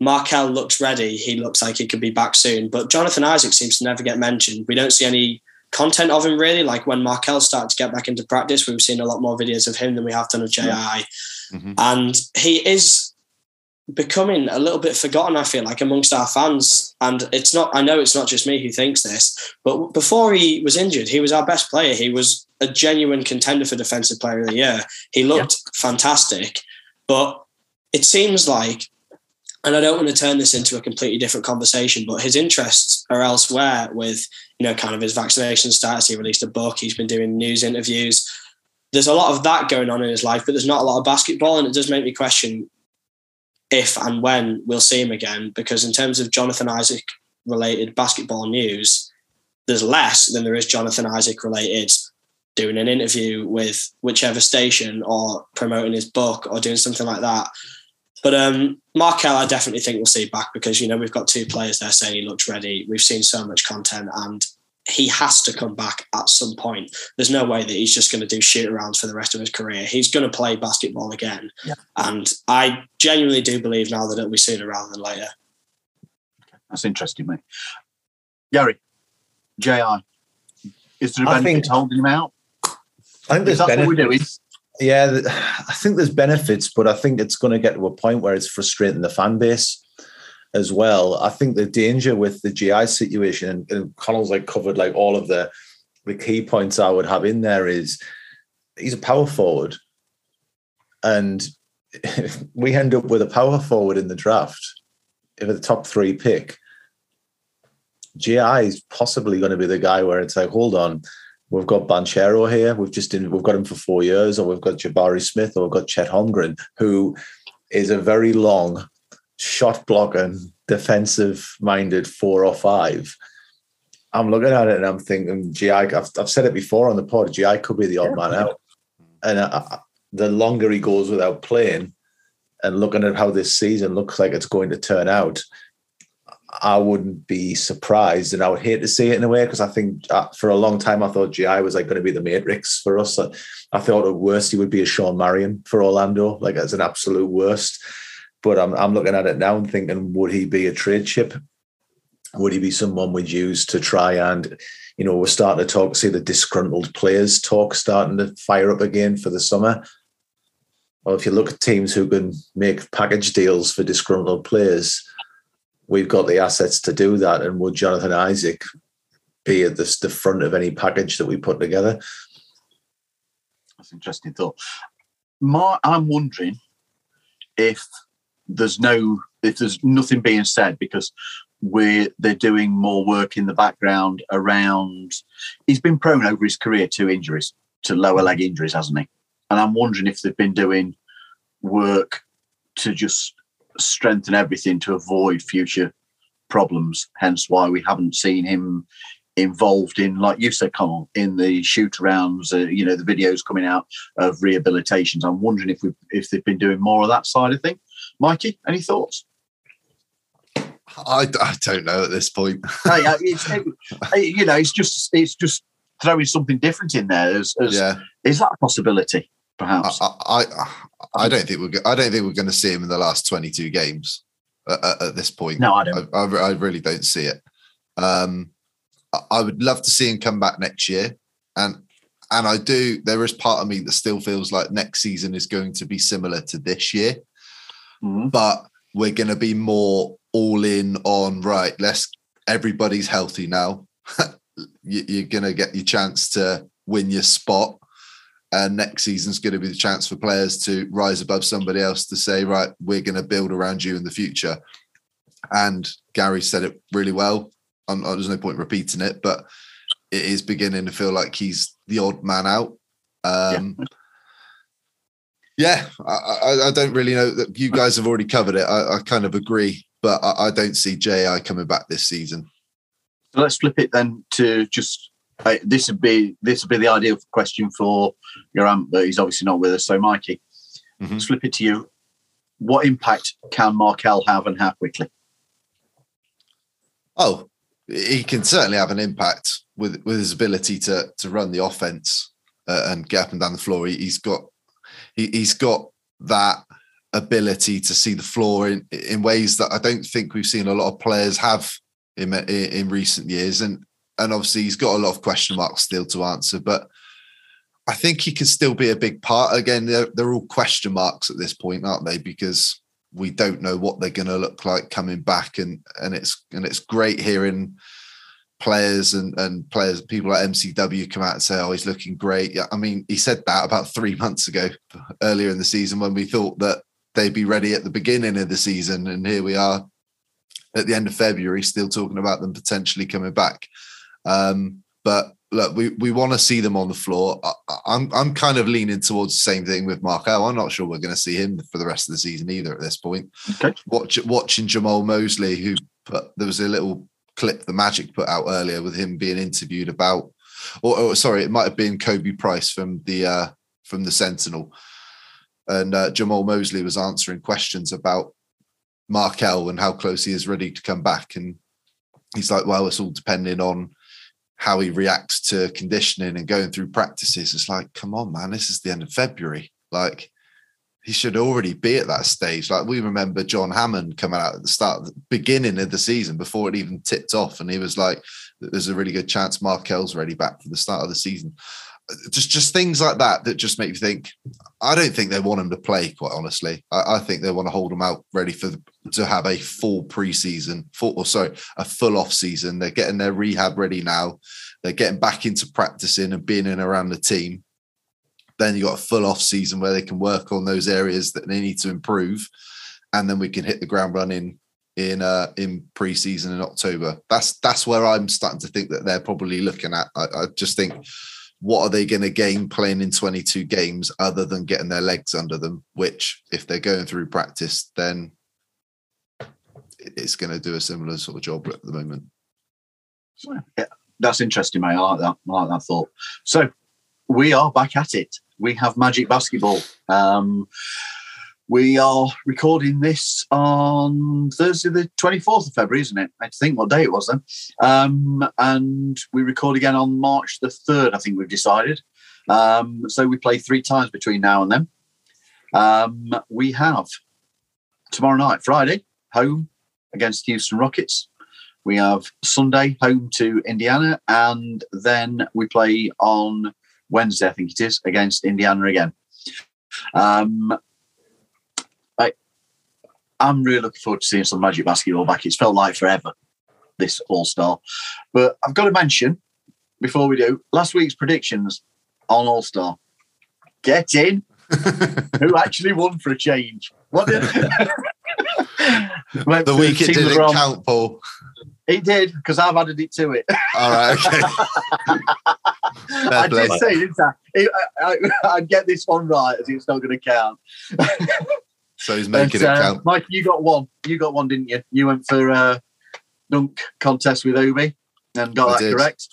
Markelle looks ready. He looks like he could be back soon. But Jonathan Isaac seems to never get mentioned. We don't see any content of him really. Like when Markelle started to get back into practice, we've seen a lot more videos of him than we have done of JI. Mhm. And he is becoming a little bit forgotten, I feel like, amongst our fans. And it's not, I know it's not just me who thinks this, but before he was injured, he was our best player. He was a genuine contender for Defensive Player of the Year. He looked fantastic. But it seems like and I don't want to turn this into a completely different conversation, but his interests are elsewhere with, you know, kind of his vaccination status. He released a book, he's been doing news interviews. There's a lot of that going on in his life, but there's not a lot of basketball. And it does make me question if and when we'll see him again, because in terms of Jonathan Isaac related basketball news, there's less than there is Jonathan Isaac related doing an interview with whichever station or promoting his book or doing something like that. But um, Markelle, I definitely think we'll see back because you know we've got two players there saying he looks ready. We've seen so much content, and he has to come back at some point. There's no way that he's just going to do shoot arounds for the rest of his career. He's going to play basketball again. Yeah. And I genuinely do believe now that it'll be sooner rather than later. That's interesting, mate. Gary, JI, is there a I benefit think- to holding him out? I think Is there's that what we're doing? Yeah, I think there's benefits, but I think it's going to get to a point where it's frustrating the fan base as well. I think the danger with the GI situation, and, Connell's like covered like all of the the key points I would have in there is he's a power forward, and we end up with a power forward in the draft, if the top three pick, GI is possibly going to be the guy where it's like, hold on, we've got Banchero here, we've just we've got him for four years, or we've got Jabari Smith, or we've got Chet Holmgren, who is a very long shot blocking, defensive minded four or five. I'm looking at it and I'm thinking, GI, I've, I've said it before on the pod, GI could be the odd man out. And uh, uh, the longer he goes without playing and looking at how this season looks like it's going to turn out, I wouldn't be surprised, and I would hate to see it in a way because I think uh, for a long time I thought GI was like going to be the Matrix for us. I, I thought at worst he would be a Shawn Marion for Orlando, like as an absolute worst. But I'm I'm looking at it now and thinking, would he be a trade chip? Would he be someone we'd use to try and, you know, we're starting to talk, see the disgruntled players talk starting to fire up again for the summer. Well, if you look at teams who can make package deals for disgruntled players, we've got the assets to do that. And would Jonathan Isaac be at the, the front of any package that we put together? That's an interesting thought. I'm wondering if there's no, if there's nothing being said because we're they're doing more work in the background around. He's been prone over his career to injuries, to lower leg injuries, hasn't he? And I'm wondering if they've been doing work to just strengthen everything to avoid future problems. Hence, why we haven't seen him involved in, like you said, Connell, in the shoot arounds. Uh, you know, the videos coming out of rehabilitations. I'm wondering if we if they've been doing more of that side of thing. Mikey, any thoughts? I, I don't know at this point. hey, uh, it's, it, you know, it's just it's just throwing something different in there. As, as, yeah, Is that a possibility? Perhaps. I, I, I, don't think we're. go- I don't think we're going to see him in the last twenty-two games at, at, this point. no, I don't. I, I, really don't see it. Um, I, I would love to see him come back next year, and and I do. There is part of me that still feels like next season is going to be similar to this year, Mhm. but we're going to be more all in on right. Let's everybody's healthy now. You- You're going to get your chance to win your spot. And next season's going to be the chance for players to rise above somebody else to say, right, we're going to build around you in the future. And Gary said it really well. I'm, there's no point repeating it, but it is beginning to feel like he's the odd man out. Um, yeah, I, I, I don't really know that you guys have already covered it. I, I kind of agree, but I, I don't see JI coming back this season. So let's flip it then to just uh, this would be this would be the ideal question for your aunt, but he's obviously not with us. So, Mikey, Mhm. let's flip it to you. What impact can Markelle have, and how quickly? Oh, he can certainly have an impact with with his ability to to run the offense uh, and get up and down the floor. He, he's got he, he's got that ability to see the floor in in ways that I don't think we've seen a lot of players have in in, in recent years. And and obviously he's got a lot of question marks still to answer, but. I think he can still be a big part. Again, they're, they're all question marks at this point, aren't they? Because we don't know what they're going to look like coming back, and and it's and it's great hearing players and and players, people like MCW come out and say, "Oh, he's looking great." Yeah, I mean, he said that about three months ago, earlier in the season, when we thought that they'd be ready at the beginning of the season, and here we are at the end of February, still talking about them potentially coming back. Um, but look, we, we want to see them on the floor. I, I'm I'm kind of leaning towards the same thing with Markelle. I'm not sure we're going to see him for the rest of the season either at this point. Okay. Watch, watching Jamahl Mosley, who put there was a little clip the Magic put out earlier with him being interviewed about, or, or sorry, it might have been Khobi Price from the uh, from the Sentinel, and uh, Jamahl Mosley was answering questions about Markelle and how close he is ready to come back, and he's like, well, it's all depending on how he reacts to conditioning and going through practices. It's like, come on, man, this is the end of February. Like he should already be at that stage. Like we remember John Hammond coming out at the start, the beginning of the season before it even tipped off, and he was like, "There's a really good chance Markelle's ready back for the start of the season." Uh, just, just things like that that just make you think. I don't think they want him to play. Quite honestly, I, I think they want to hold him out ready for to have a full preseason, full or sorry, a full off season. They're getting their rehab ready now. They're getting back into practicing and being in around the team then you got a full off season where they can work on those areas that they need to improve, and then we can hit the ground running in uh in preseason in October. That's that's where I'm starting to think that they're probably looking at. I, I just think what are they going to gain playing in 22 games other than getting their legs under them? Which, if they're going through practice, then it's going to do a similar sort of job at the moment. Yeah, that's interesting, mate. I like that. I like that thought. So we are back at it we have Magic Basketball. Um, we are recording this on Thursday, the 24th of February, isn't it? I think what day it was then. Um, and we record again on March the 3rd, I think we've decided. Um, so we play three times between now and then. Um, we have tomorrow night, Friday, home against Houston Rockets. We have Sunday home to Indiana, and then we play on Wednesday, I think it is, against Indiana again. Um, I, I'm really looking forward to seeing some Magic basketball back. It's felt like forever, this All Star. But I've got to mention, before we do, last week's predictions on All Star. Get in. Who actually won for a change? What did the week it didn't count, Paul. He did because I've added it to it. All right, okay. I did say, didn't I? I, I? would get this one right, as it's not going to count. so he's making but, it uh, count. Mike, you got one. You got one, didn't you? You went for uh, dunk contest with Obi and got I that did. correct.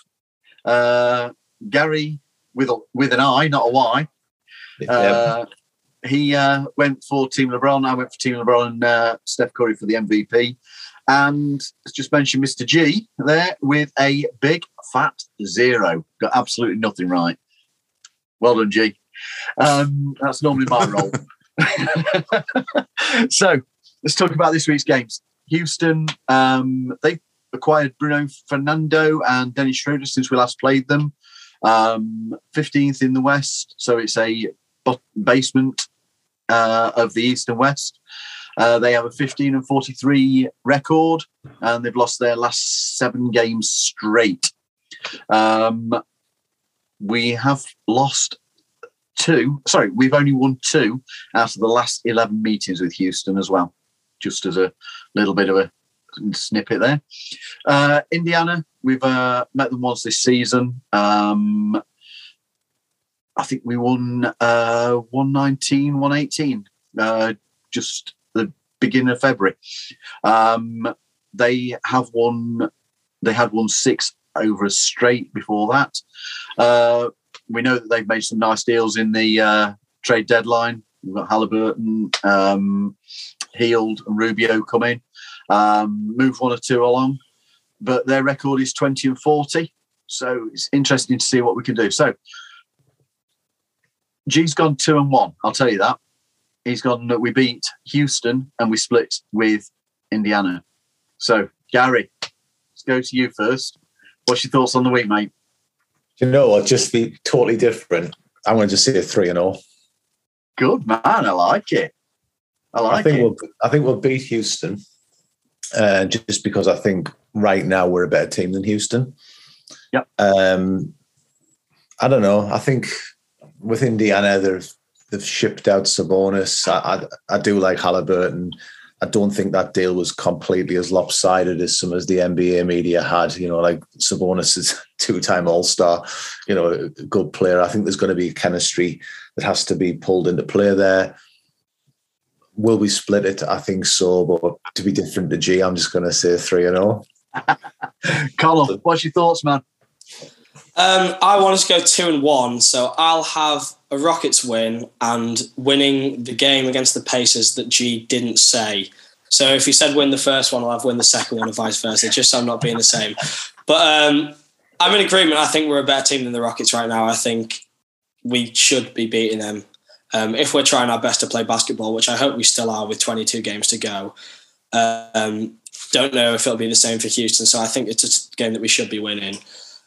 Uh, Gary with a, with an I, not a Y. Uh, he uh, went for Team LeBron. I went for Team LeBron and uh, Steph Curry for the MVP. And just mentioned, Mr. G there with a big fat zero. Got absolutely nothing right. Well done, G. Um, that's normally my role. so let's talk about this week's games. Houston, um, they acquired Bruno Fernando and Dennis Schroeder since we last played them. Um, 15th in the West, so it's a basement uh, of the East and West. Uh, they have a 15 and 43 record, and they've lost their last seven games straight. Um, we have lost two. Sorry, we've only won two out of the last 11 meetings with Houston as well, just as a little bit of a snippet there. Uh, Indiana, we've uh, met them once this season. Um, I think we won uh, 119, 118, uh, just beginning of February. Um, they have won, they had won six over a straight before that. Uh, we know that they've made some nice deals in the uh, trade deadline. We've got Halliburton, um, Hield, and Rubio coming. Um, move one or two along, but their record is 20 and 40. So it's interesting to see what we can do. So G's gone two and one. I'll tell you that. He's gone. We beat Houston and we split with Indiana. So Gary, let's go to you first. What's your thoughts on the week, mate? You know what? Just be totally different. I'm going to just say a three and all. Good man. I like it. I like I think it. We'll, I think we'll beat Houston, uh, just because I think right now we're a better team than Houston. Yep. Um, I don't know. I think with Indiana, they've they've shipped out Sabonis. I, I, I do like Halliburton. I don't think that deal was completely as lopsided as some as the NBA media had. You know, like Sabonis is two-time All-Star, you know, a good player. I think there's going to be chemistry that has to be pulled into play there. Will we split it? I think so, but to be different to G, I'm just going to say three and all. Colin, what's your thoughts, man? Um, I want us to go two and one, so I'll have a Rockets win and winning the game against the Pacers that G didn't say. So if he said win the first one, I'll have win the second one, and vice versa, just so I'm not being the same. But um, I'm in agreement. I think we're a better team than the Rockets right now. I think we should be beating them um, if we're trying our best to play basketball, which I hope we still are with 22 games to go. Um, don't know if it'll be the same for Houston, so I think it's a game that we should be winning.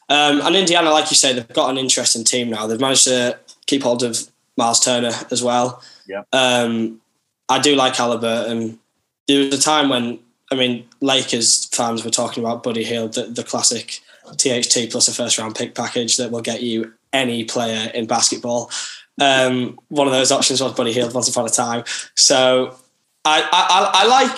Um, and Indiana, like you say, they've got an interesting team now. They've managed to keep hold of Myles Turner as well. Yeah. Um, I do like Halliburton. There was a time when, I mean, Lakers fans were talking about Buddy Hield, the, the classic THT plus a first round pick package that will get you any player in basketball. Um, one of those options was Buddy Hield once upon a time. So I, I, I like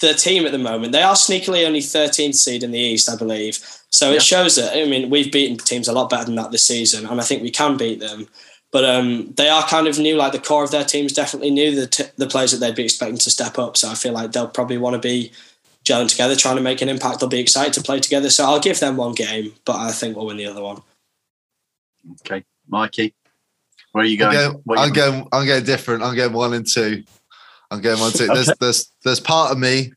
the team at the moment. They are sneakily only 13th seed in the East, I believe. So it shows that, I mean, we've beaten teams a lot better than that this season, and I think we can beat them. But um, they are kind of new, like the core of their teams definitely new, the, t- the players that they'd be expecting to step up. So I feel like they'll probably want to be gelling together, trying to make an impact. They'll be excited to play together. So I'll give them one game, but I think we'll win the other one. Okay, Mikey, where are you going? I'm going, I'm going, I'm going different. I'm going one and two. I'm going one two. There's, there's, there's part of me.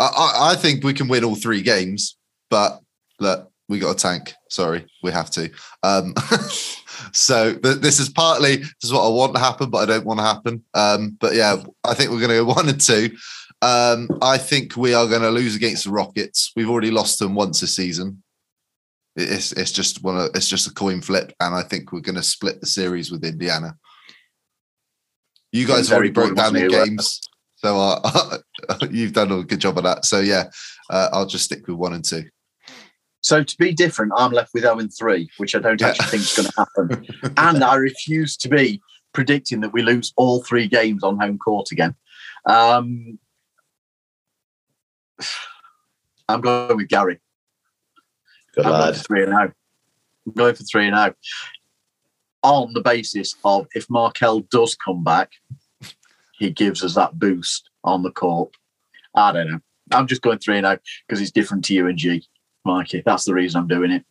I, I, I think we can win all three games, but look, we got a tank. Sorry, we have to. Um, so th- this is partly this is what I want to happen, but I don't want to happen. Um, but yeah, I think we're going to go one and two. Um, I think we are going to lose against the Rockets. We've already lost them once this season. It's it's just one of, it's just a coin flip, and I think we're going to split the series with Indiana. You guys have already broke down the games, so uh, you've done a good job of that. So yeah, uh, I'll just stick with one and two. So to be different, I'm left with 0 and 3, which I don't Yeah. actually think is going to happen. and I refuse to be predicting that we lose all three games on home court again. Um, I'm going with Gary. Good I'm going lad. for 3 and 0. I'm going for 3 and 0. On the basis of if Markelle does come back, he gives us that boost on the court. I don't know. I'm just going 3 and 0 because it's different to you and G. Mikey. That's the reason I'm doing it.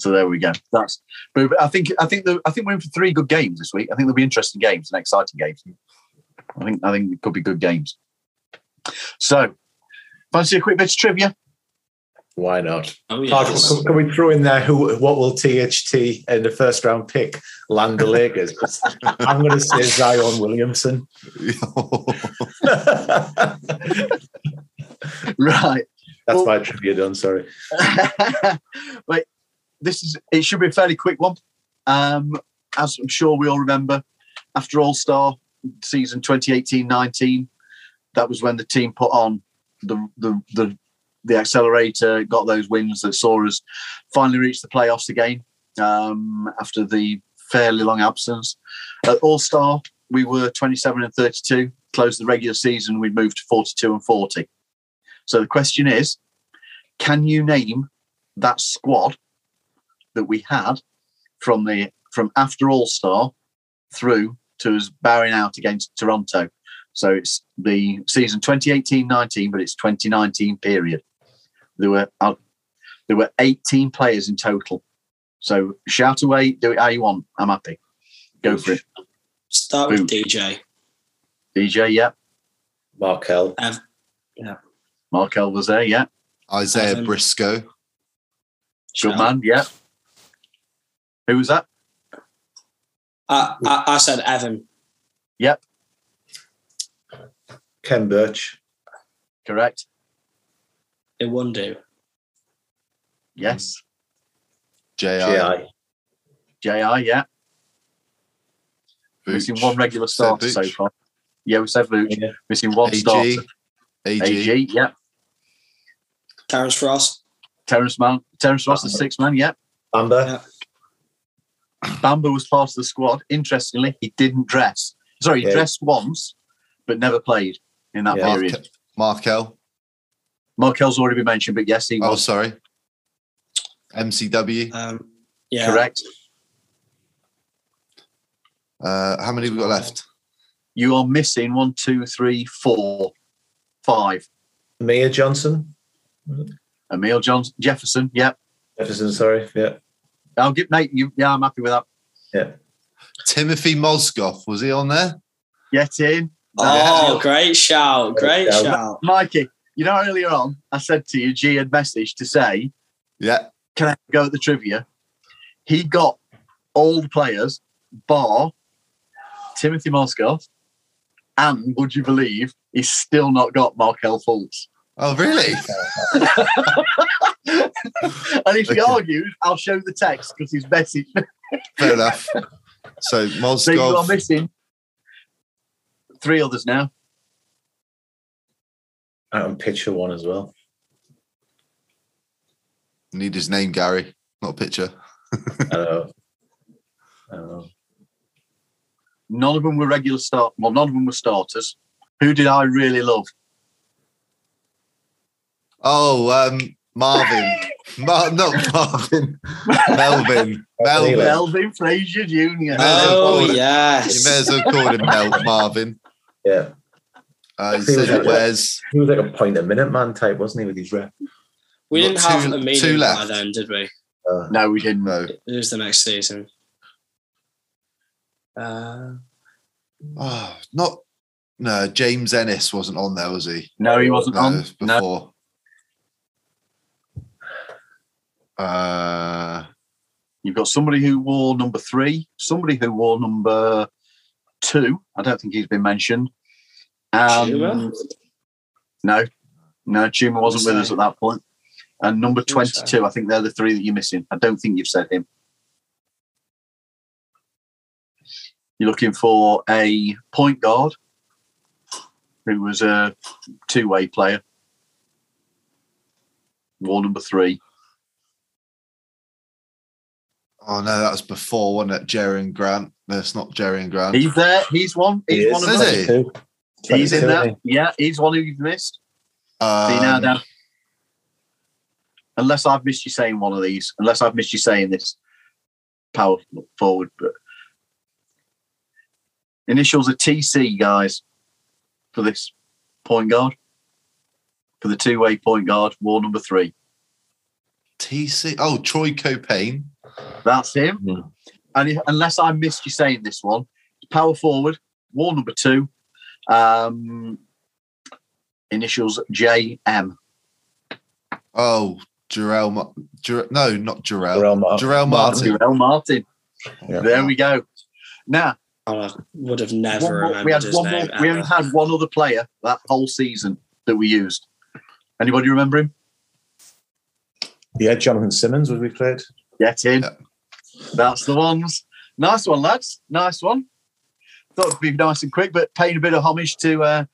So there we go. That's. But I think I think the, I think we're in for three good games this week. I think there'll be interesting games and exciting games. I think I think it could be good games. So, fancy a quick bit of trivia? Why not? Oh, can, can we throw in there who? What will THT in the first round pick land the Lakers? I'm going to say Zion Williamson. Right. That's Well- my trivia done. Sorry. Wait, this is it should be a fairly quick one. Um, as I'm sure we all remember, after All Star season 2018-19, that was when the team put on the the the, the accelerator, got those wins that saw us finally reach the playoffs again um, after the fairly long absence. At All Star, we were 27 and 32. Closed the regular season, we moved to 42 and 40. So the question is, can you name that squad that we had from the from after All Star through to us bowing out against Toronto? So it's the season 2018-19, but it's 2019 period. There were uh, there were 18 players in total. So shout away, do it how you want. I'm happy. Go for it. Start with DJ. DJ, yeah. Markelle. yeah. Markelle was there, yeah. Isaiah Um, Briscoe. Good man, yeah. Who was that? I, I, I said Evan. Yep. Khem Birch. Correct. It wouldn't do. Yes. J.I. Ji. JI, yeah. Missing one regular starter so far. Yeah, we said Vooch. Yeah. Missing one AG. starter. AG. AG, yeah. Terrence Frost. Terrence man, Terrence Ross, the sixth man, yeah. Amber. Bamba was part of the squad. Interestingly, he didn't dress. Sorry, he Yeah. dressed once, but never played in that Yeah. period. Markelle. Markelle's already been mentioned, but yes, he Oh, was sorry. MCW. Um, yeah. correct. Uh, how many have we got left? You are missing one, two, three, four, five. Mia Johnson. Amile Johnson, Jefferson, Yep. Jefferson, sorry. Yeah. I'll give Nate. You, yeah, I'm happy with that. Yeah. Timothy Mozgov. Was he on there? Get in. Oh, great shout. Great Yeah. shout. Mikey, you know, earlier on, I said to you, G had messaged to say, Yeah. can I go at the trivia? He got all the players, bar Timothy Mozgov, and would you believe he's still not got Markelle Fultz? Oh, really? and if he Okay. argues, I'll show the text because he's message. Fair enough. So So you are missing three others now. Out and picture one as well. need his name, Gary, not a picture. I know. I know. None of them were regular start. Well, none of them were starters. Who did I really love? Oh, um, Marvin. Mar- not Marvin. Melvin. Melvin. Melvin Frazier Jr. Yeah. Oh You may yes. as well call him Mel- Marvin. Yeah. Uh, he He said was like- wears. He was like a point a minute man type, wasn't he, with his rep? We didn't have two- a two meeting by left. then, did we? Uh, No, we didn't. No. It was the next season. Uh, Oh, not. No, James Ennis wasn't on there, was he? No, he wasn't No, on. it was No. before. Uh, You've got somebody who wore number three, somebody who wore number two. I don't think he's been mentioned. Um, no, no, Chuma wasn't with us at that point. And number 22, I think they're the three that you're missing. I don't think you've said him. You're looking for a point guard who was a two way player. Wore number three. oh no, that was before, wasn't it? Jerian Grant. No, not Jerian Grant. He's there. He's one. He's He one is, of Is them. he? 22. He's in 22, there. isn't Yeah, he's one who you've missed. So you're now Um. Unless I've missed you saying one of these, unless I've missed you saying this power forward, but initials are TC, guys, for this point guard. For the two way point guard, wall number three. TC. Oh, Troy Caupain. That's him. Hmm. And if, unless I missed you saying this one, power forward, wall number two, um, initials JM. Oh, Jarell. Ma- Jar- no, not Jarell. Jarell Martin. Jarell Martin. Jarell Martin. Yeah. There we go. Now, I would have never more- remembered we had his one more, name. we only had one other player that whole season that we used. Anybody remember him? Yeah, Jonathan Simmons was we played. Get in. Yeah. That's the ones. Nice one, lads. Nice one. Thought it'd be nice and quick, but paying a bit of homage to uh,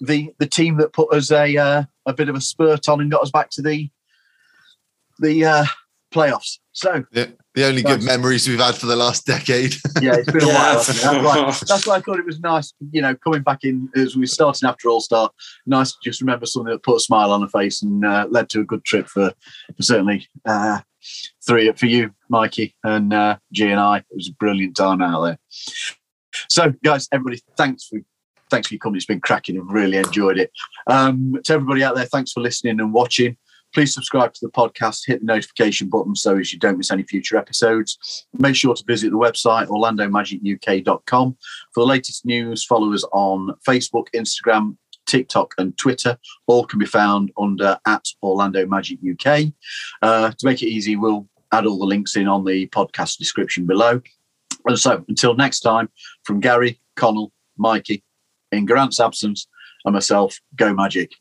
the the team that put us a uh, a bit of a spurt on and got us back to the the uh, playoffs. So The, the only good memories we've had for the last decade. yeah, it's been a while. That's why, that's why I thought it was nice, you know, coming back in as we were starting after All Star. Nice to just remember something that put a smile on her face and uh, led to a good trip for, for certainly uh, three for you, Mikey and uh, G and I. It was a brilliant time out there. So, guys, everybody, thanks for thanks for your company. It's been cracking. I've really enjoyed it. Um, to everybody out there, thanks for listening and watching. Please subscribe to the podcast, hit the notification button so as you don't miss any future episodes. Make sure to visit the website orlandomagicuk.com for the latest news. Follow us on Facebook, Instagram, TikTok, and Twitter. All can be found under at Orlando Magic UK. Uh, to make it easy, we'll add all the links in on the podcast description below. So until next time, from Gary, Connell, Mikey, in Grant's absence, and myself, go Magic.